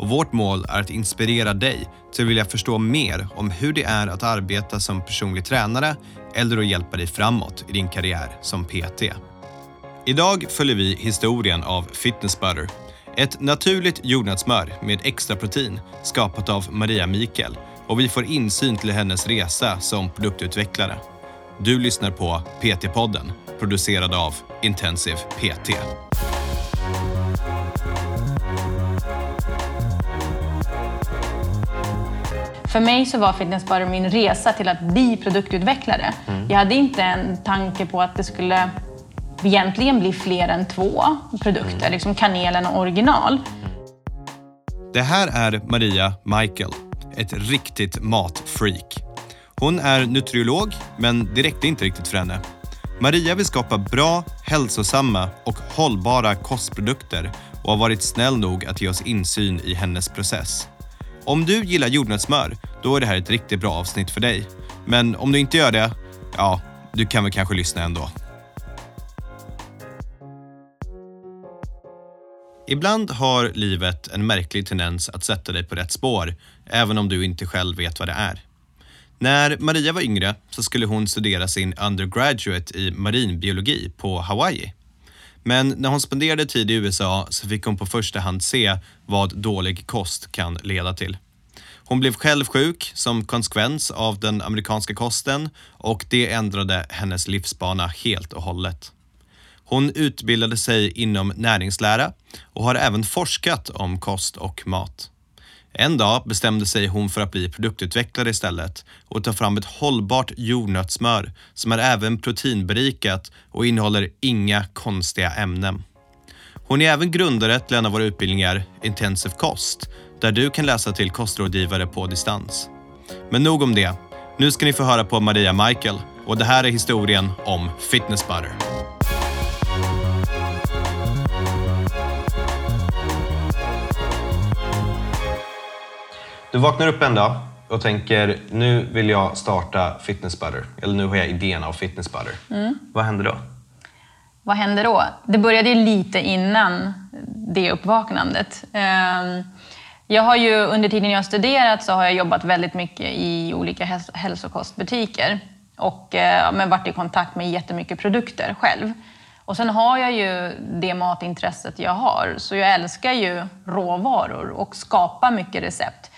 och vårt mål är att inspirera dig till att vilja förstå mer om hur det är att arbeta som personlig tränare eller att hjälpa dig framåt i din karriär som PT. Idag följer vi historien av Fitness Butter. Ett naturligt jordnötssmör med extra protein skapat av Maria Mikael och vi får insyn till hennes resa som produktutvecklare. Du lyssnar på PT-podden producerad av Intensive PT. För mig så var fitness bara min resa till att bli produktutvecklare. Jag hade inte en tanke på att det skulle egentligen bli fler än två produkter, liksom kanelen och original. Det här är Maria Michael, ett riktigt matfreak. Hon är nutriolog, men det räckte inte riktigt för henne. Maria vill skapa bra, hälsosamma och hållbara kostprodukter och har varit snäll nog att ge oss insyn i hennes process. Om du gillar jordnötssmör, då är det här ett riktigt bra avsnitt för dig. Men om du inte gör det, ja, du kan väl kanske lyssna ändå. Ibland har livet en märklig tendens att sätta dig på rätt spår, även om du inte själv vet vad det är. När Maria var yngre så skulle hon studera sin undergraduate i marinbiologi på Hawaii. Men när hon spenderade tid i USA så fick hon på första hand se vad dålig kost kan leda till. Hon blev själv sjuk som konsekvens av den amerikanska kosten och det ändrade hennes livsbana helt och hållet. Hon utbildade sig inom näringslära och har även forskat om kost och mat. En dag bestämde sig hon för att bli produktutvecklare istället och ta fram ett hållbart jordnötssmör som är även proteinberikat och innehåller inga konstiga ämnen. Hon är även grundare till en av våra utbildningar, Intensiv kost, där du kan läsa till kostrådgivare på distans. Men nog om det. Nu ska ni få höra på Maria Michael och det här är historien om Fitness Butter. Du vaknar upp en dag och tänker nu vill jag starta Fitness Butter. Eller nu har jag idén av Fitness Butter. Vad händer då? Vad hände då? Det började ju lite innan det uppvaknandet. Ehm, Jag har ju under tiden jag studerat så har jag jobbat väldigt mycket i olika häls- hälsokostbutiker och eh, men varit i kontakt med jättemycket produkter själv. Och sen har jag ju det matintresset jag har, så jag älskar ju råvaror och skapar mycket recept.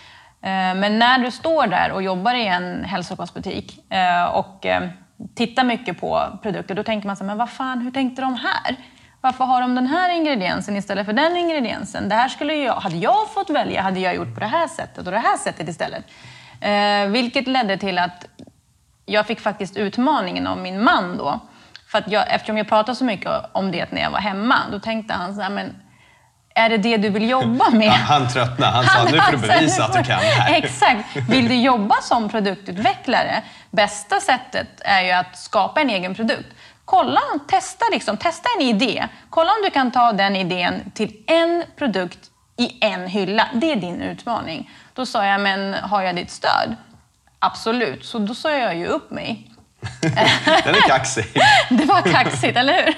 Eh, men när du står där och jobbar i en hälsokostbutik eh, och eh, tittar mycket på produkter, då tänker man så här, men vad fan, hur tänkte de här? Varför har de den här ingrediensen istället för den ingrediensen? Det här skulle jag, hade jag fått välja hade jag gjort på det här sättet och det här sättet istället. Eh, vilket ledde till att jag fick faktiskt utmaningen av min man då. För att jag, eftersom jag pratade så mycket om det när jag var hemma, då tänkte han så här, men är det det du vill jobba med? Han tröttnade. Han sa nu får du bevisa att du kan det här. Exakt. Vill du jobba som produktutvecklare, bästa sättet är ju att skapa en egen produkt. Kolla, testa, liksom, testa en idé. Kolla om du kan ta den idén till en produkt i en hylla. Det är din utmaning. Då sa jag, men har jag ditt stöd? Absolut. Så då sa jag ju upp mig. Den är kaxig. Det var kaxigt, eller hur?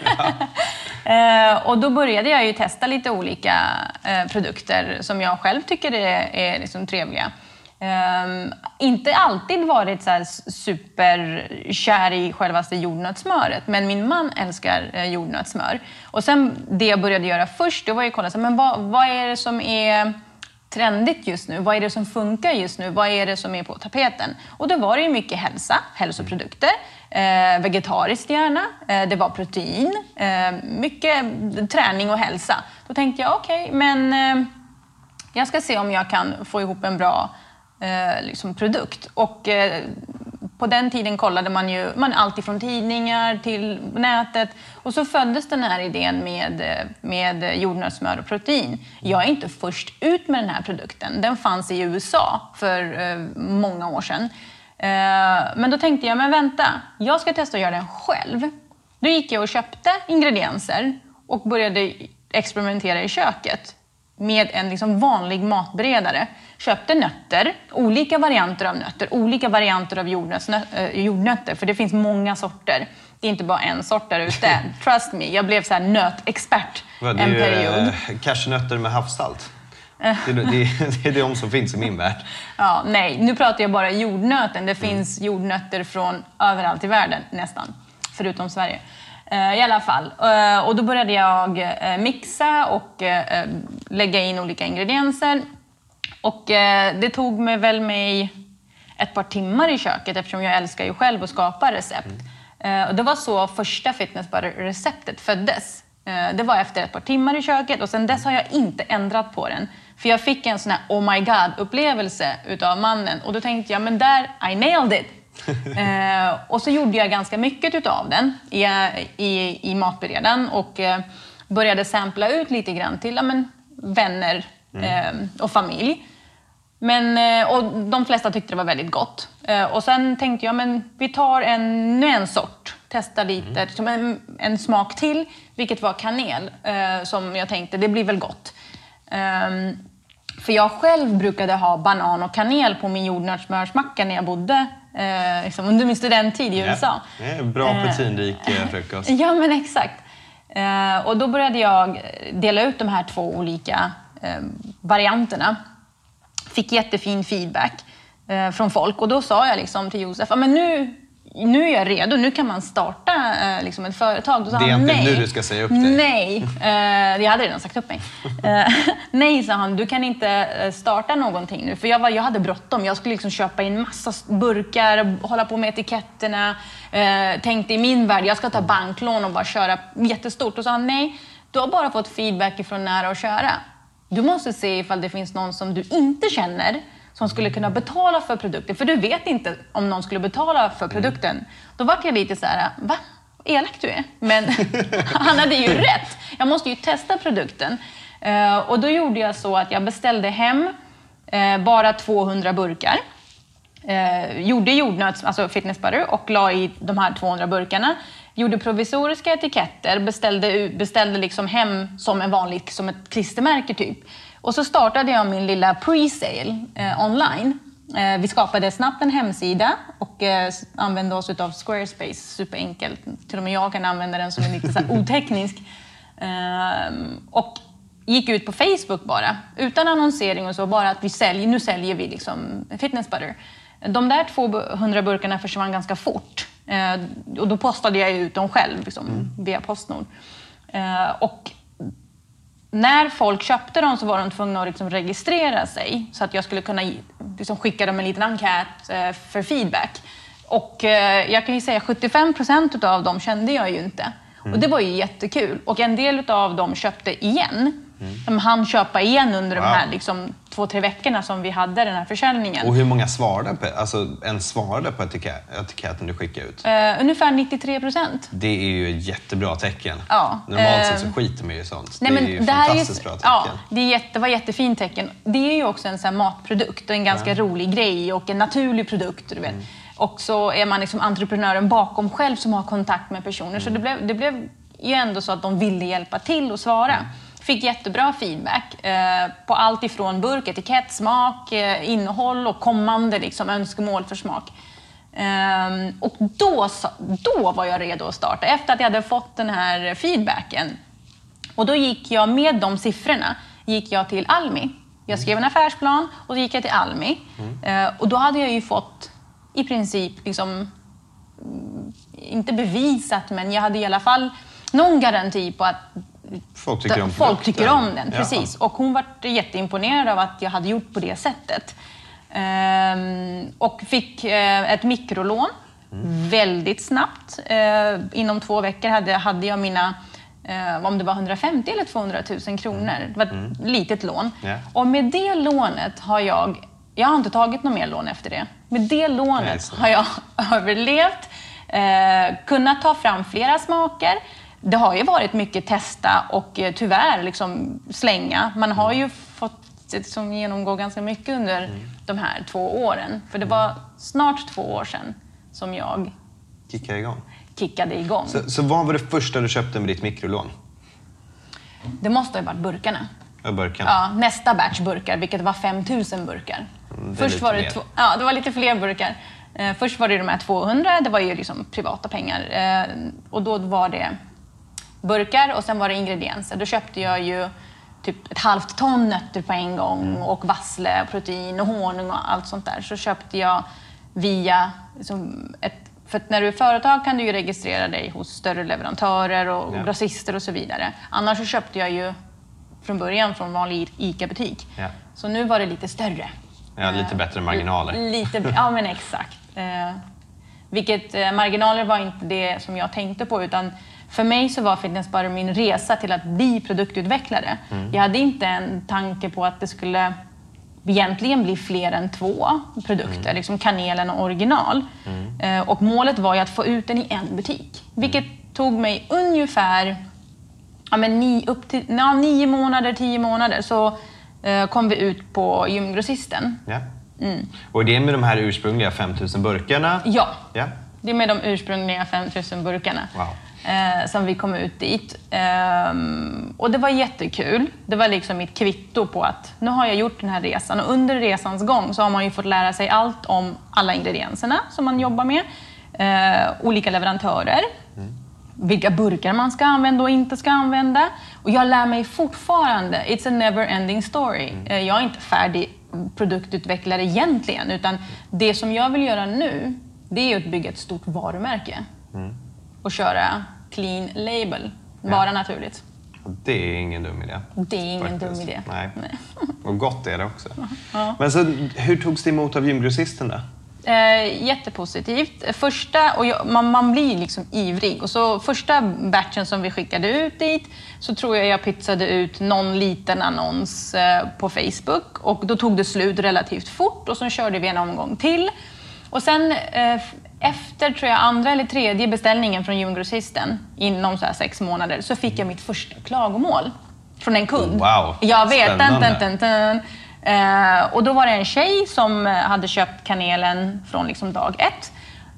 Eh, och då började jag ju testa lite olika eh, produkter som jag själv tycker är, är liksom trevliga. Eh, inte alltid varit så här superkär i självaste jordnötssmöret, men min man älskar eh, jordnötssmör. Och sen det jag började göra först, det var ju att kolla, så, här, men vad, vad är det som är trendigt just nu? Vad är det som funkar just nu? Vad är det som är på tapeten? Och då var det ju mycket hälsa, hälsoprodukter, eh, vegetariskt gärna, eh, det var protein, eh, mycket träning och hälsa. Då tänkte jag, okej, men eh, jag ska se om jag kan få ihop en bra eh, liksom produkt. Och eh, på den tiden kollade man ju man, allt ifrån tidningar till nätet. Och så föddes den här idén med, eh, med jordnötssmör och protein. Jag är inte först ut med den här produkten. Den fanns i USA för eh, många år sedan. Men då tänkte jag, men vänta, jag ska testa att göra den själv. Då gick jag och köpte ingredienser och började experimentera i köket med en liksom vanlig matberedare. Köpte nötter, olika varianter av nötter, olika varianter av jordnötter, för det finns många sorter. Det är inte bara en sort där ute. Trust me, jag blev så här nötexpert en period. Det är cashewnötter med havssalt. Det är, det, är de som finns i min värld. Ja, nej, nu pratar jag bara jordnöten. Det finns mm. jordnötter från överallt i världen nästan, förutom Sverige. I alla fall. Och då började jag mixa och lägga in olika ingredienser. Och det tog mig väl mig ett par timmar i köket eftersom jag älskar ju själv att skapa recept. Mm. Eh, och det var så första Fitness Butter-receptet föddes. Eh, det var efter ett par timmar i köket och sen dess har jag inte ändrat på den. För jag fick en sån här oh my god-upplevelse utav mannen och då tänkte jag, men där, I nailed it! eh, och så gjorde jag ganska mycket utav den i, i, i matberedaren och eh, började sampla ut lite grann till ja, men, vänner mm. eh, och familj. Men, eh, och de flesta tyckte det var väldigt gott. Eh, och sen tänkte jag, men vi tar en, en sort, testar lite, mm. som en, en, smak till, vilket var kanel. Eh, som jag tänkte, det blir väl gott. För jag själv brukade ha banan och kanel på min jordnötssmörsmacka när jag bodde eh, liksom under min studenttid i USA. Ja, bra proteinrik eh, frukost. ja, men exakt. Eh, och då började jag dela ut de här två olika varianterna fick jättefin feedback eh, från folk. Och då sa jag liksom till Josef, men nu, nu är jag redo, nu kan man starta eh, liksom ett företag. Då sa det är han, inte nej. nu du ska säga upp dig. Nej, eh, jag hade redan sagt upp mig. Eh, nej, sa han, du kan inte eh, starta någonting nu. För jag, var, jag hade bråttom. Jag skulle liksom köpa in massa burkar, hålla på med etiketterna. Eh, tänkte i min värld, jag ska ta banklån och bara köra jättestort. Och sa han, nej, du har bara fått feedback från nära och köra. Du måste se ifall det finns någon som du inte känner som skulle kunna betala för produkten. För du vet inte om någon skulle betala för produkten. Mm. Då var jag lite så här, va? Elak du är. Men han hade ju rätt. Jag måste ju testa produkten. Uh, och då gjorde jag så att jag beställde hem uh, bara 200 burkar. Uh, gjorde jordnöts, alltså fitness butter och la i de här 200 burkarna gjorde provisoriska etiketter, beställde, beställde liksom hem som en vanlig, som ett klistermärke typ. Och så startade jag min lilla pre-sale eh, online. Eh, vi skapade snabbt en hemsida och eh, använde oss av Squarespace, superenkelt. Till och med jag kan använda den som är lite så oteknisk. Ehm, och gick ut på Facebook bara, utan annonsering och så, bara att vi säljer, nu säljer vi liksom fitness butter. De där 200 burkarna försvann ganska fort. Eh, och då postade jag ut dem själv liksom, mm. via Postnord. Eh, och när folk köpte dem så var de tvungna att liksom registrera sig så att jag skulle kunna liksom skicka dem en liten enkät eh, för feedback. Och eh, jag kan ju säga 75 procent av dem kände jag ju inte. Mm. Och det var ju jättekul. Och en del av dem köpte igen. Mm. De hann köpa igen under wow. de här liksom, två, tre veckorna som vi hade den här försäljningen. Och hur många svarade på, alltså, en svarade på etiketten du skickade ut? Uh, ungefär 93 procent. Det är ju ett jättebra tecken. Ja, Normalt uh, sett så skiter man ju i sånt. Nej, det är ju ett fantastiskt är, bra tecken. Ja, det, är jätte, var jättefint tecken. Det är ju också en sån matprodukt och en ganska ja. rolig grej och en naturlig produkt. Du vet. Mm. Och så är man liksom entreprenören bakom själv som har kontakt med personer. Mm. Så det blev, det blev ju ändå så att de ville hjälpa till och svara. Mm. Fick jättebra feedback eh, på allt ifrån burk, etikett, smak, eh, innehåll och kommande liksom, önskemål för smak. Eh, och då, då var jag redo att starta, efter att jag hade fått den här feedbacken. Och då gick jag med de siffrorna gick jag till Almi. Jag skrev en affärsplan och så gick jag till Almi. Mm. och då hade jag ju fått i princip, liksom, mm, inte bevisat, men jag hade i alla fall någon garanti på att Folk tycker om, folk tycker om den. Precis. Och hon var jätteimponerad av att jag hade gjort på det sättet. Ehm, och fick eh, ett mikrolån mm. väldigt snabbt. Ehm, inom två veckor hade, hade jag mina eh, om det var 150 eller 200 000 kronor. Mm. Det var ett mm. litet lån. Yeah. Och med det lånet har jag, jag har inte tagit något mer lån efter det. Med det lånet har jag överlevt, eh, kunnat ta fram flera smaker, det har ju varit mycket testa och eh, tyvärr liksom slänga. Man har ju fått liksom genomgå ganska mycket under de här två åren. För det var snart två år sedan som jag Kicka igång. kickade igång. Så, så vad var det första du köpte med ditt mikrolån? Det måste ha varit burkarna. Ja, burkarna. Ja, nästa batch burkar, vilket var 5000 burkar. Mm, det Först var det, ja, det var lite fler burkar. Eh, först var det de här 200, det var ju liksom privata pengar. Eh, och då var det burkar och sen var det ingredienser. Då köpte jag ju typ ett halvt ton nötter på en gång Mm. och vassle, protein och honung och allt sånt där. Så köpte jag via liksom ett för när du är företag kan du ju registrera dig hos större leverantörer och Ja. grossister och så vidare. Annars så köpte jag ju från början från vanlig ICA-butik. Ja. Så nu var det lite större. Ja, lite bättre marginaler. L- Lite, ja men exakt. Eh, vilket eh, marginaler var inte det som jag tänkte på utan för mig så var fitness bara min resa till att bli produktutvecklare. Mm. Jag hade inte en tanke på att det skulle egentligen bli fler än två produkter, Mm. liksom kanelen och original. Eh, och målet var ju att få ut den i en butik. Vilket Mm. tog mig ungefär ja, men ni, upp till ja, nio månader, tio månader så eh, kom vi ut på gymgrossisten. Ja. Mm. Och det är med de här ursprungliga 5000 burkarna? Ja, Ja. det är med de ursprungliga 5000 burkarna Wow. Eh, som vi kom ut dit. Ehm, och det var jättekul. Det var liksom mitt kvitto på att nu har jag gjort den här resan. Och under resans gång så har man ju fått lära sig allt om alla ingredienserna som man jobbar med. Eh, olika leverantörer. Vilka burkar man ska använda och inte ska använda. Och jag lär mig fortfarande. It's a never ending story. Eh, Jag är inte färdig produktutvecklare egentligen. Utan det som jag vill göra nu, det är att bygga ett stort varumärke. Och köra clean label. Bara naturligt. Det är ingen dum idé. Det är ingen faktiskt. dum idé. Nej. Nej. Och gott är det också. Men så, hur togs det emot av gymgrossisten då? Eh, jättepositivt. Första, och jag, man, man blir liksom ivrig. Och så första batchen som vi skickade ut dit så tror jag jag pytsade ut någon liten annons eh, på Facebook. Och då tog det slut relativt fort och så körde vi en omgång till. Och sen eh, efter tror jag andra eller tredje beställningen från gymgrossisten inom så här sex månader så fick jag mitt första klagomål från en kund. Wow, Jag vet. Spännande. dun, dun, dun. Eh, och då var det en tjej som eh, hade köpt kanelen från liksom dag ett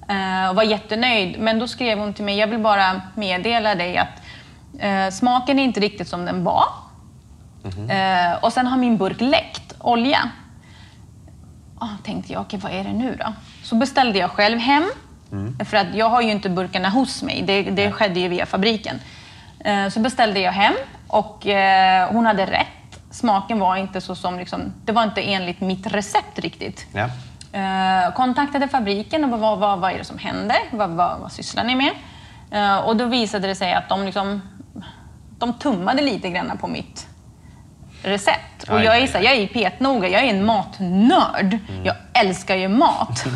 eh, och var jättenöjd. Men då skrev hon till mig, jag vill bara meddela dig att eh, smaken är inte riktigt som den var. Eh, och sen har min burk läckt olja. Ah, tänkte jag, okej vad är det nu då? Så beställde jag själv hem. För att jag har ju inte burkarna hos mig. Det, det skedde ju via fabriken. Eh, Så beställde jag hem och eh, hon hade rätt. Smaken var inte så som, liksom, det var inte enligt mitt recept riktigt. Ja. Eh, kontaktade fabriken och vad, vad, vad är det som händer? Vad, vad, vad sysslar ni med? Och då visade det sig att de, liksom, de tummade lite grann på mitt recept. Och jag är, så här, jag är petnoga, jag är en matnörd. Jag älskar ju mat.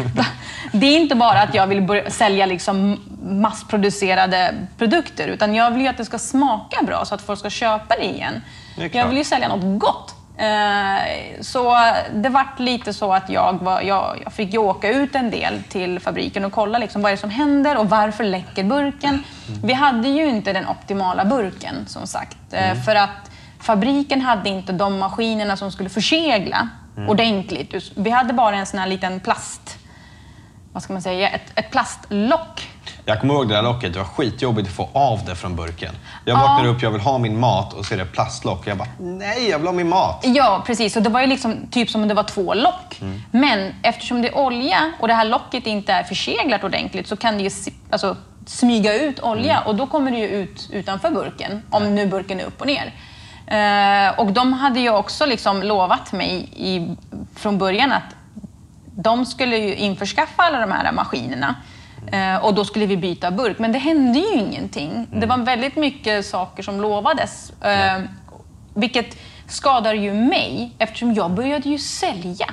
det är inte bara att jag vill börja sälja liksom massproducerade produkter, utan jag vill ju att det ska smaka bra så att folk ska köpa det igen. Det Jag vill ju sälja något gott. Eh, Så det vart lite så att jag, var, jag, jag fick åka ut en del till fabriken och kolla liksom vad är det som händer och varför läcker burken. Vi hade ju inte den optimala burken som sagt. eh, För att fabriken hade inte de maskinerna som skulle försegla ordentligt. Vi hade bara en sån här liten plast... Vad ska man säga? Ett, ett plastlock Jag kommer ihåg det där locket, det var skitjobbigt att få av det från burken. Jag vaknar upp, jag vill ha min mat och så är det plastlock. Jag bara, nej jag vill ha min mat. Ja, precis. Och det var ju liksom typ som om det var två lock. Men eftersom det är olja och det här locket inte är förseglat ordentligt så kan det ju alltså, smyga ut olja och då kommer det ju ut utanför burken, om nu burken är upp och ner. Eh, och de hade ju också liksom lovat mig i, från början att de skulle ju införskaffa alla de här maskinerna. Eh, och då skulle vi byta burk. Men det hände ju ingenting. Det var väldigt mycket saker som lovades. Eh, vilket skadar ju mig eftersom jag började ju sälja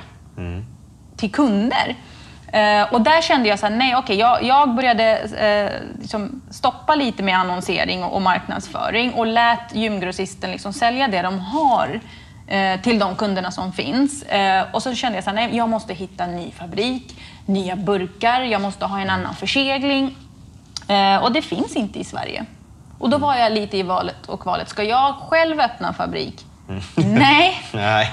till kunder. Eh, och där kände jag så här, nej okej, jag, jag började eh, liksom stoppa lite med annonsering och, och marknadsföring och lät gymgrossisten liksom sälja det de har eh, till de kunderna som finns. Eh, och så kände jag så här, nej, jag måste hitta en ny fabrik, nya burkar, jag måste ha en annan försegling. Eh, och det finns inte i Sverige. Och då var jag lite i valet och kvalet. Ska jag själv öppna en fabrik Nej, Nej.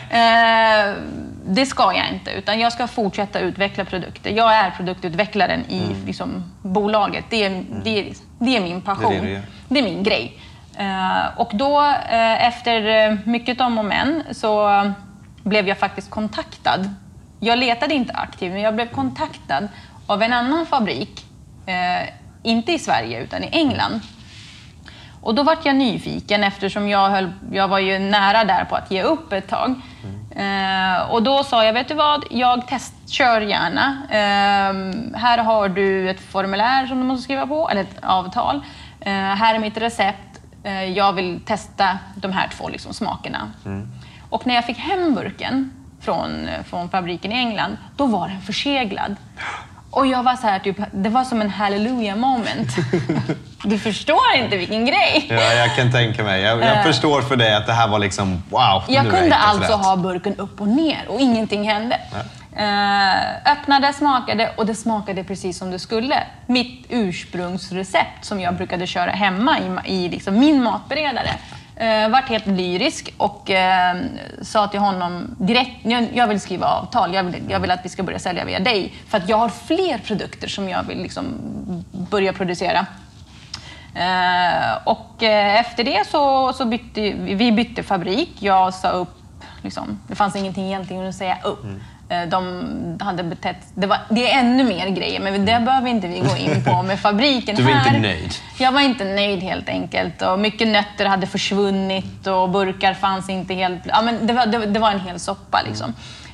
Det ska jag inte. Utan jag ska fortsätta utveckla produkter. Jag är produktutvecklaren i liksom, bolaget. Det är, det, är, det är min passion. Det är det. Det är min grej. Eh, och då, eh, efter eh, mycket om och men, så blev jag faktiskt kontaktad. Jag letade inte aktivt, men jag blev kontaktad av en annan fabrik. Eh, inte i Sverige, utan i England. Och då vart jag nyfiken eftersom jag, höll, jag var ju nära där på att ge upp ett tag. Eh, och då sa jag, vet du vad, jag testkör gärna. Eh, här har du ett formulär som du måste skriva på, eller ett avtal. Eh, här är mitt recept. Eh, jag vill testa de här två liksom, smakerna. Och när jag fick hem burken från, från fabriken i England, då var den förseglad. Och jag var så här, typ, det var som en hallelujah moment. Du förstår inte vilken grej. Ja, jag kan tänka mig. Jag, jag förstår för dig att det här var liksom wow. Jag kunde alltså rätt. ha burken upp och ner och ingenting hände. Eh, öppnade, smakade och det smakade precis som det skulle. Mitt ursprungsrecept som jag brukade köra hemma i, i liksom min matberedare. Eh, vart helt lyrisk och eh, sa till honom direkt, jag, jag vill skriva avtal, jag vill, jag vill att vi ska börja sälja via dig. För att jag har fler produkter som jag vill liksom börja producera. Eh, och eh, efter det så, så bytte vi vi bytte fabrik. Jag sa upp, liksom, det fanns ingenting egentligen att säga upp. Mm. Eh, de hade betett, det, var, det är ännu mer grejer, men det behöver inte vi gå in på med fabriken Du var här. inte nöjd? Jag var inte nöjd helt enkelt. Och mycket nötter hade försvunnit och burkar fanns inte helt... Ja, men det, var, det, det var en hel soppa liksom.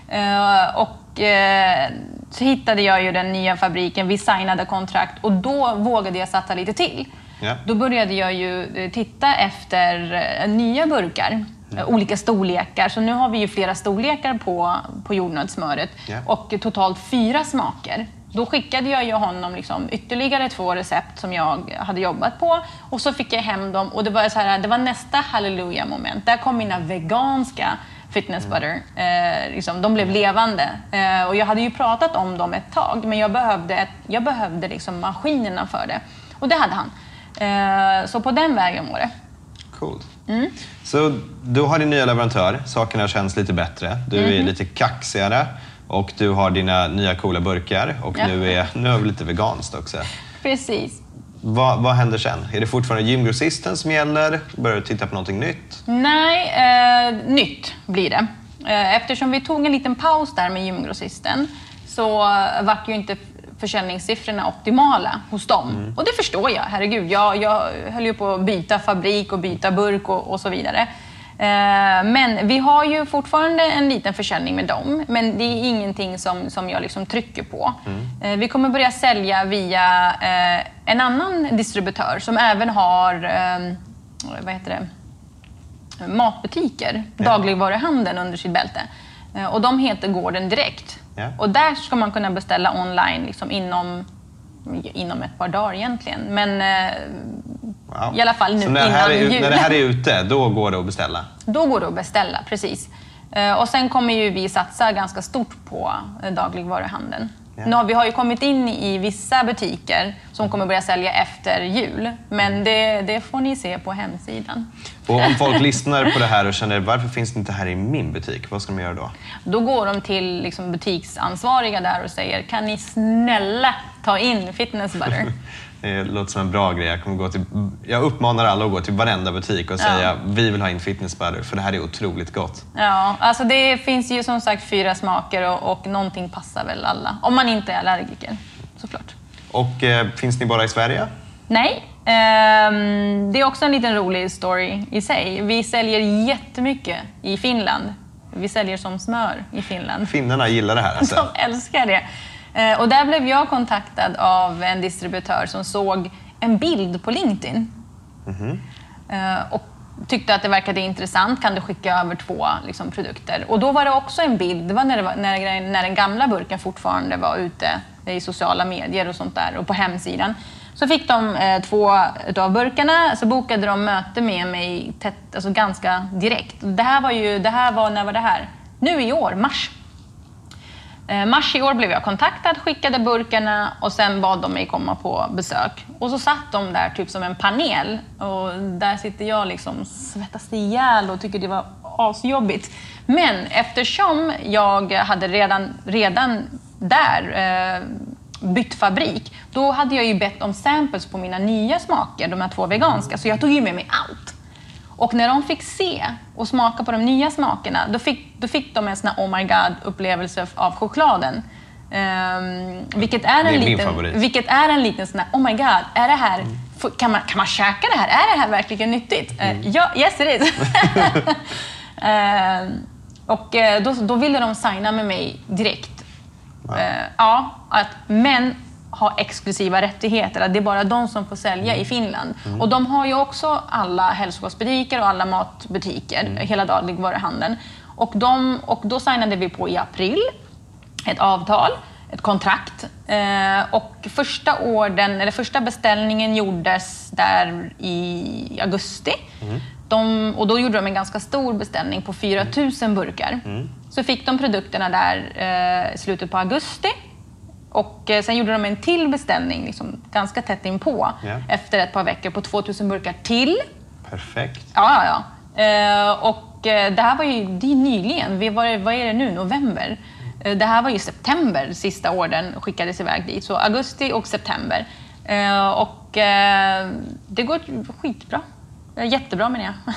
Eh, och eh, så hittade jag ju den nya fabriken, vi signade kontrakt och då vågade jag satsa lite till. Ja. Då började jag ju titta efter nya burkar. Olika storlekar. Så nu har vi ju flera storlekar på, på jordnötssmöret. Ja. Och totalt fyra smaker. Då skickade jag ju honom liksom ytterligare två recept som jag hade jobbat på. Och så fick jag hem dem och det var, så här, det var nästa hallelujah moment. Där kom mina veganska fitness butter. Eh, liksom, de blev levande. Eh, och jag hade ju pratat om dem ett tag, men jag behövde, ett, jag behövde liksom maskinerna för det. Och det hade han. Eh, så på den vägen var det. Coolt. Mm. Så du har din nya leverantör, sakerna känns lite bättre. Du Mhm. är lite kaxigare och du har dina nya coola burkar och Ja. nu är nu är vi lite veganskt också. Precis. Vad, vad händer sen? Är det fortfarande gymgrossisten som gäller? Börjar du titta på någonting nytt? Nej, eh, nytt blir det. Eh, eftersom vi tog en liten paus där med gymgrossisten så vart ju inte försäljningssiffrorna optimala hos dem. Och det förstår jag. Herregud, jag, jag höll ju på att byta fabrik och byta burk och, och så vidare. Eh, Men vi har ju fortfarande en liten försäljning med dem, men det är ingenting som, som jag liksom trycker på. Eh, Vi kommer börja sälja via eh, en annan distributör som även har vad heter det? matbutiker, dagligvaruhandeln under sitt bälte. Och de heter Gården Direkt. Ja. Och där ska man kunna beställa online liksom inom, inom ett par dagar egentligen. Men eh, Wow. i alla fall nu Så när, innan här är, jul. när det här är ute, då går det att beställa? Då går det att beställa, precis. Eh, Och sen kommer ju vi satsa ganska stort på eh, dagligvaruhandeln. Ja. Nu har, vi har ju kommit in i vissa butiker som kommer börja sälja efter jul. Men det, det får ni se på hemsidan. Och om folk lyssnar på det här och känner varför finns det inte här i min butik? Vad ska de göra då? Då går de till liksom butiksansvariga där och säger kan ni snälla ta in fitness butter? Det låter som en bra grej. Jag, kommer gå till, jag uppmanar alla att gå till varenda butik och säga vi vill ha in fitness butter för det här är otroligt gott. Ja, alltså det finns ju som sagt fyra smaker och, och någonting passar väl alla. Om man inte är allergiker, såklart. Och eh, finns ni bara i Sverige? Nej, det är också en liten rolig story i sig. Vi säljer jättemycket i Finland. Vi säljer som smör i Finland. Finnarna gillar det här alltså. De älskar det. Eh, Och där blev jag kontaktad av en distributör som såg en bild på LinkedIn. Eh, Och tyckte att det verkade intressant. Kan du skicka över två liksom, produkter? Och då var det också en bild. Det var när, det var, när, när den gamla burken fortfarande var ute i sociala medier och sånt där och på hemsidan. Så fick de eh, två av burkarna, så bokade de möte med mig tätt, alltså ganska direkt. Det här var ju, det här var, när var det här? Nu i år, mars. Eh, mars i år blev jag kontaktad, skickade burkarna och sen bad de mig komma på besök. Och så satt de där typ som en panel och där sitter jag liksom svettas ihjäl och tycker det var asjobbigt. Men eftersom jag hade redan, redan där eh, bytt fabrik, då hade jag ju bett om samples på mina nya smaker, de här två veganska, så jag tog ju med mig allt. Och när de fick se och smaka på de nya smakerna, då fick, då fick de en sån här oh my god-upplevelse av chokladen. Um, vilket, är en liten, vilket är en liten sån här, oh my god, är det här, kan, man, kan man käka det här? Är det här verkligen nyttigt? Eh, ja, yes it is. Ehm, och eh, då, då ville de signa med mig direkt. Eh, ja, att män har exklusiva rättigheter. Att det är bara de som får sälja i Finland. Och de har ju också alla hälsokostbutiker och alla matbutiker, hela dagligvaruhandeln. Och, de, och då signade vi på i april ett avtal, ett kontrakt. Eh, och första orden, eller första beställningen gjordes där i augusti. De, och då gjorde de en ganska stor beställning på 4 000 burkar. Så fick de produkterna där eh, i slutet på augusti. Och eh, sen gjorde de en till beställning liksom, ganska tätt inpå Ja. efter ett par veckor på 2000 burkar till. Perfekt. Ja, ja. Eh, och eh, det här var ju det nyligen. Vi var, vad är det nu? November? Eh, det här var ju september, sista ordern skickades iväg dit. Så augusti och september. Eh, och eh, det går skitbra. Eh, Jättebra menar jag.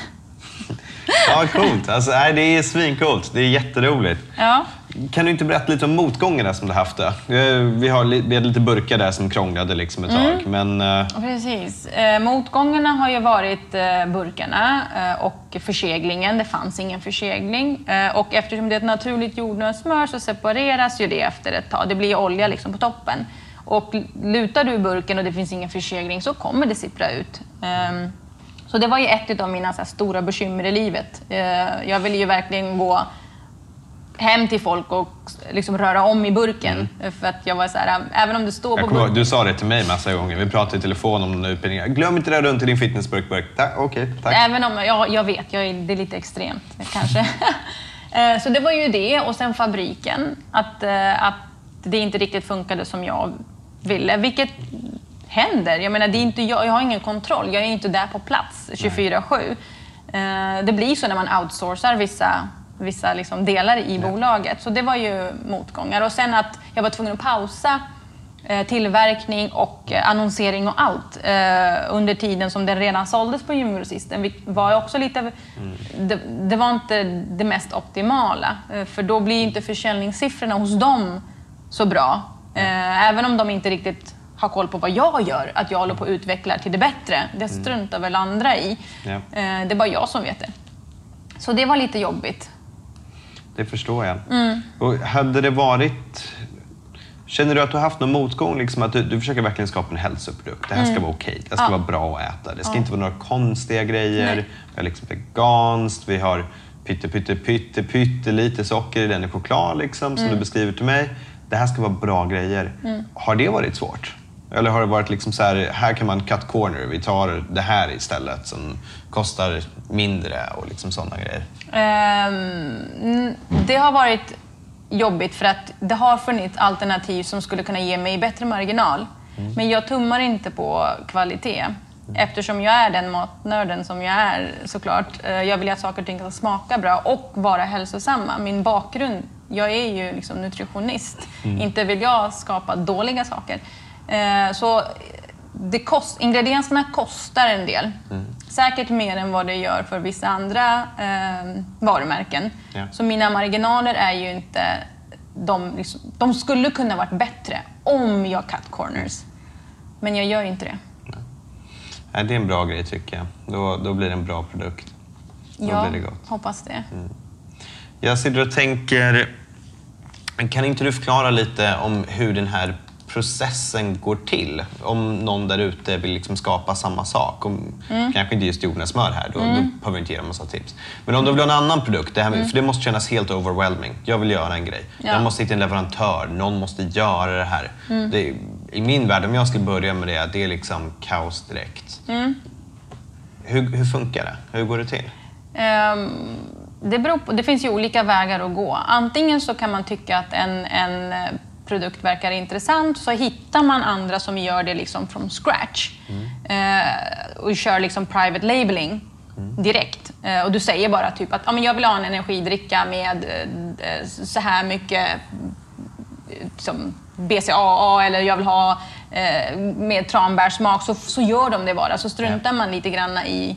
Ja, coolt. Alltså, det är svincoolt. Det är jätteroligt. ja. Kan du inte berätta lite om motgångarna som du haft? Då? Eh, Vi, har, vi hade lite burkar där som krånglade liksom ett Mm. tag. Men eh, Precis. Eh, motgångarna har ju varit burkarna och förseglingen. Det fanns ingen försegling. Och eftersom det är ett naturligt jordnötssmör så separeras ju det efter ett tag. Det blir olja liksom på toppen. Och lutar du burken och det finns ingen försegling så kommer det sippra ut. Så det var ju ett av mina så här, stora bekymmer i livet. Eh, jag ville ju verkligen gå hem till folk och liksom röra om i burken. För att jag var så här, även om det står på burken. du sa det till mig massa gånger. Vi pratade i telefon om den utbildningen. Glöm inte det runt i din fitnessburk. burk. Ta- Okej, tack. Även om, ja, jag vet, jag är, det är lite extremt kanske. Eh, Så det var ju det och sen fabriken. Att, eh, att det inte riktigt funkade som jag ville. Vilket händer. Jag menar, det är inte, jag, jag har ingen kontroll. Jag är inte där på plats 24-7. Eh, Det blir så när man outsourcar vissa, vissa liksom delar i bolaget. Så det var ju motgångar. Och sen att jag var tvungen att pausa eh, tillverkning och eh, annonsering och allt under tiden som den redan såldes på Gymgrossisten. Var också lite, det, det var inte det mest optimala för då blir inte försäljningssiffrorna hos dem så bra. Eh, även om de inte riktigt har koll på vad jag gör, att jag håller på att utveckla till det bättre. Det struntar väl andra i. Ja. Eh, det är bara jag som vet det. Så det var lite jobbigt. Det förstår jag. Mm. Och hade det varit... Känner du att du har haft någon motgång? Liksom att du, du försöker verkligen skapa en hälsoprodukt. Det här ska vara okej. Det ska Mm. Ja. vara bra att äta. Det ska inte vara några konstiga grejer. Nej. Vi har liksom veganskt. Vi har pytte, pytte, pytte, pytte lite socker i den i choklad liksom, Mm. som du beskriver till mig. Det här ska vara bra grejer. Har det varit svårt? Eller har det varit liksom så här, här kan man cut corner. Vi tar det här istället som kostar mindre och liksom sådana grejer. Ehm, det har varit jobbigt för att det har funnits alternativ som skulle kunna ge mig bättre marginal. Men jag tummar inte på kvalitet. Eftersom jag är den matnörden som jag är såklart. Eh, Jag vill att saker och ting ska smaka bra och vara hälsosamma. Min bakgrund, jag är ju liksom nutritionist. Inte vill jag skapa dåliga saker. Eh, Så det kost, ingredienserna kostar en del. Säkert mer än vad det gör för vissa andra eh, varumärken. Ja. Så mina marginaler är ju inte... De, liksom, de skulle kunna varit bättre om jag cut corners. Men jag gör inte det. Nej, det är en bra grej tycker jag. Då, då blir det en bra produkt. Då Jag blir det gott. hoppas det. Jag sitter och tänker, kan inte du förklara lite om hur den här processen går till? Om någon där ute vill liksom skapa samma sak. Om, Mm. Kanske inte just jordnötssmör här, då, då behöver vi inte ge dem massa tips. Men om du vill ha en annan produkt, det här med, för det måste kännas helt overwhelming. Jag vill göra en grej. Mm. Ja. Jag måste hitta en leverantör, någon måste göra det här. Mm. Det, I min värld, om jag skulle börja med det, det är liksom kaos direkt. Mm. Hur, hur funkar det? Hur går det till? Ehm, det, på, det finns ju olika vägar att gå. Antingen så kan man tycka att en, en produkt verkar intressant så hittar man andra som gör det liksom from scratch eh, och kör liksom private labeling. direkt. Eh, och du säger bara typ att ja, men jag vill ha en energidricka med eh, så här mycket eh, som BCAA eller jag vill ha eh, med tranbärssmak så, så gör de det bara. Så struntar man lite grann i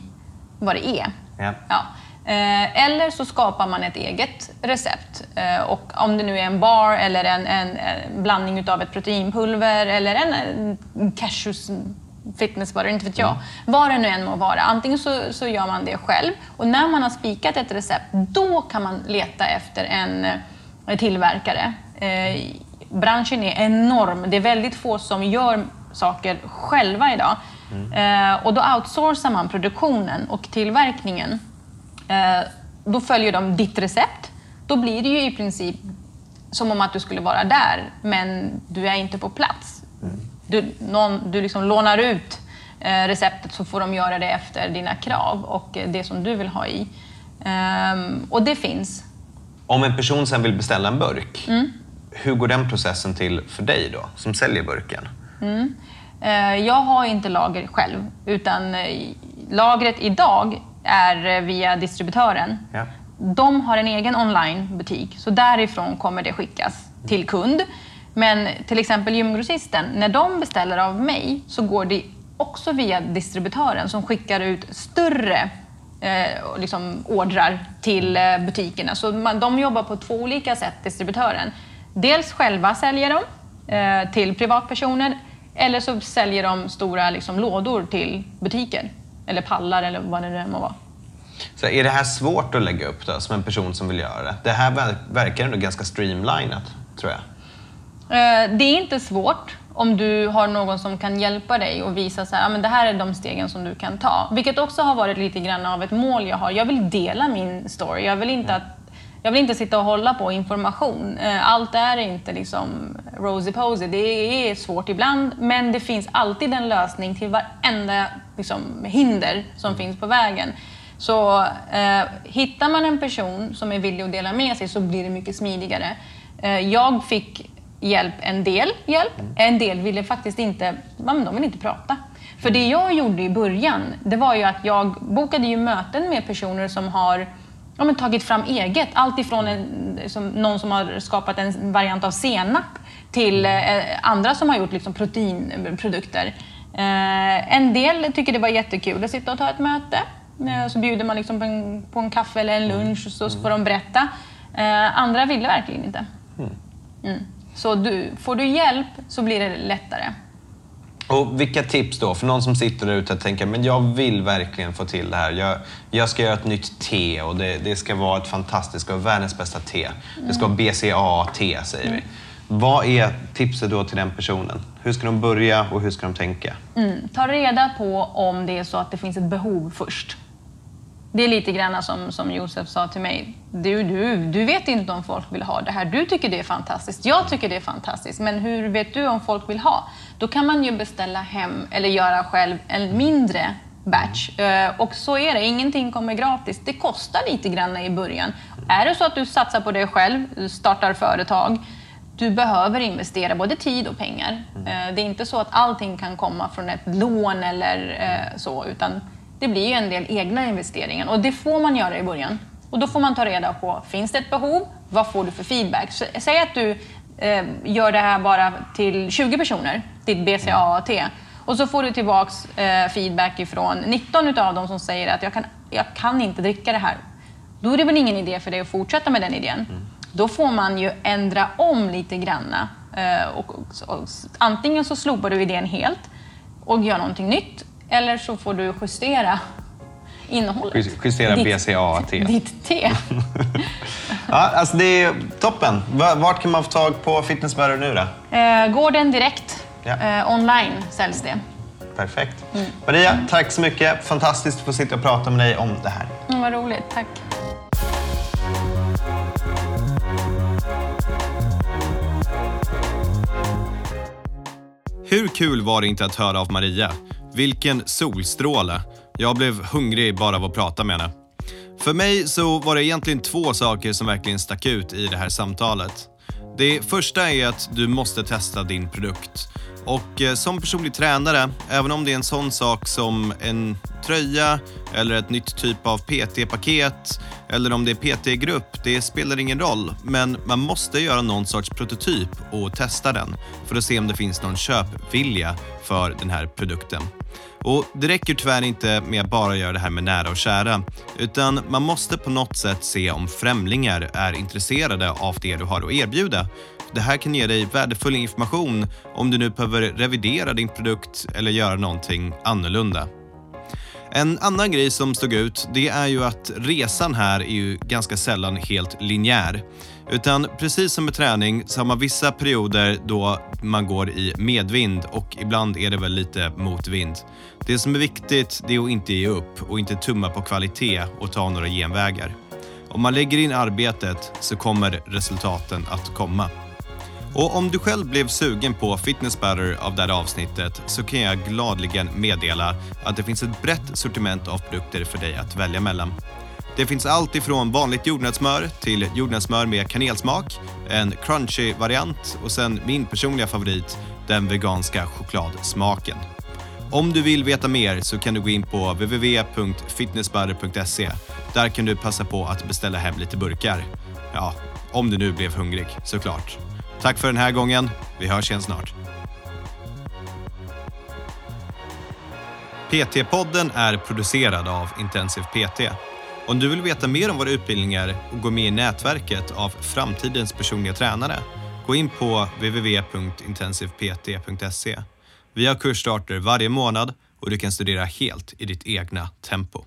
vad det är. Ja. Ja. Eh, eller så skapar man ett eget recept. Eh, och om det nu är en bar eller en, en, en blandning utav ett proteinpulver eller en, en cashews fitnessbutter, inte vet jag. Vad det nu än må vara. Antingen så, så gör man det själv och när man har spikat ett recept då kan man leta efter en eh, tillverkare. Eh, branschen är enorm. Det är väldigt få som gör saker själva idag. Eh, och då outsourcar man produktionen och tillverkningen. Eh, då följer de ditt recept. Då blir det ju i princip som om att du skulle vara där, men du är inte på plats. Du, någon, du liksom lånar ut eh, receptet så får de göra det efter dina krav och det som du vill ha i. Ehm, och det finns. Om en person sen vill beställa en burk, hur går den processen till för dig då, som säljer burken? Eh, Jag har inte lager själv, utan lagret idag är eh, via distributören. Ja. De har en egen onlinebutik, så därifrån kommer det skickas till kund. Men till exempel gymgrossisten, när de beställer av mig så går det också via distributören som skickar ut större eh, liksom ordrar till eh, butikerna. Så man, de jobbar på två olika sätt, distributören. Dels själva säljer de eh, till privatpersoner eller så säljer de stora liksom, lådor till butiker. Eller pallar eller vad det nu må vara. Så är det här svårt att lägga upp då, som en person som vill göra det? Det här ver- verkar ändå ganska streamlinat, tror jag. Eh, Det är inte svårt om du har någon som kan hjälpa dig och visa så här, "Ja, men det här är de stegen som du kan ta. Vilket också har varit lite grann av ett mål jag har. Jag vill dela min story. Jag vill inte, att, jag vill inte sitta och hålla på information. Eh, Allt är inte liksom rosy posy. Det är svårt ibland, men det finns alltid en lösning till varenda liksom, hinder som finns på vägen. Så eh, hittar man en person som är villig att dela med sig så blir det mycket smidigare. Eh, jag fick hjälp, en del hjälp. En del ville faktiskt inte, men de ville inte prata. För det jag gjorde i början, det var ju att jag bokade ju möten med personer som har ja, men tagit fram eget. Allt ifrån en, som, någon som har skapat en variant av senap till eh, andra som har gjort liksom, proteinprodukter. Eh, en del tycker det var jättekul att sitta och ta ett möte. Eh, så bjuder man liksom på, en, på en kaffe eller en lunch och så, så får de berätta. Eh, andra ville verkligen inte. Mm. Så du, får du hjälp så blir det lättare. Och vilka tips då för någon som sitter där ute och tänker men jag vill verkligen få till det här. Jag, jag ska göra ett nytt te och det, det ska vara ett fantastiskt, det ska vara världens bästa te. Det ska vara BCAA-te, säger vi. Vad är tipset då till den personen? Hur ska de börja och hur ska de tänka? Mm. Ta reda på om det är så att det finns ett behov först. Det är lite grann som, som Josef sa till mig. Du, du, du vet inte om folk vill ha det här. Du tycker det är fantastiskt. Jag tycker det är fantastiskt. Men hur vet du om folk vill ha? Då kan man ju beställa hem eller göra själv en mindre batch. Eh, Och så är det. Ingenting kommer gratis. Det kostar lite grann i början. Är det så att du satsar på dig själv, startar företag, du behöver investera både tid och pengar. Eh, Det är inte så att allting kan komma från ett lån eller eh, så, utan det blir ju en del egna investeringar och det får man göra i början. Och då får man ta reda på, finns det ett behov? Vad får du för feedback? Så, säg att du eh, gör det här bara till 20 personer, ditt BCAAT. Och så får du tillbaks eh, feedback ifrån 19 utav dem som säger att jag kan, jag kan inte dricka det här. Då är det väl ingen idé för dig att fortsätta med den idén. Då får man ju ändra om lite granna. Eh, och, och, och, antingen så slopar du idén helt och gör någonting nytt. Eller så får du justera innehållet. Jus- justera Ditt- BCAAT. Ditt te. Ja, alltså det är toppen. Va- Vart kan man få tag på Fitnessbutter nu då? Eh, går den direkt? Ja. Eh, online säljs det. Perfekt. Maria, tack så mycket. Fantastiskt att få sitta och prata med dig om det här. Mm, vad roligt, tack. Hur kul var det inte att höra av Maria? Vilken solstråle. Jag blev hungrig bara av att prata med henne. För mig så var det egentligen två saker som verkligen stack ut i det här samtalet. Det första är att du måste testa din produkt. Och eh, som personlig tränare, även om det är en sån sak som en tröja eller ett nytt typ av PT-paket eller om det är PT-grupp, det spelar ingen roll. Men man måste göra någon sorts prototyp och testa den för att se om det finns någon köpvilja för den här produkten. Och Det räcker tyvärr inte med att bara göra det här med nära och kära, utan man måste på något sätt se om främlingar är intresserade av det du har att erbjuda. Det här kan ge dig värdefull information om du nu behöver revidera din produkt eller göra någonting annorlunda. En annan grej som stod ut, det är ju att resan här är ju ganska sällan helt linjär. Utan precis som med träning så har man vissa perioder då man går i medvind och ibland är det väl lite motvind. Det som är viktigt det är att inte ge upp och inte tumma på kvalitet och ta några genvägar. Om man lägger in arbetet så kommer resultaten att komma. Och om du själv blev sugen på Fitness Better av det här avsnittet så kan jag gladligen meddela att det finns ett brett sortiment av produkter för dig att välja mellan. Det finns allt ifrån vanligt jordnötssmör till jordnötssmör med kanelsmak, en crunchy variant och sen min personliga favorit, den veganska chokladsmaken. Om du vill veta mer så kan du gå in på www.fitnessbutter.se. Där kan du passa på att beställa hem lite burkar. Ja, om du nu blev hungrig såklart. Tack för den här gången. Vi hörs igen snart. PT-podden är producerad av Intensiv PT. Om du vill veta mer om våra utbildningar och gå med i nätverket av framtidens personliga tränare, gå in på www.intensivpt.se. Vi har kursstarter varje månad och du kan studera helt i ditt egna tempo.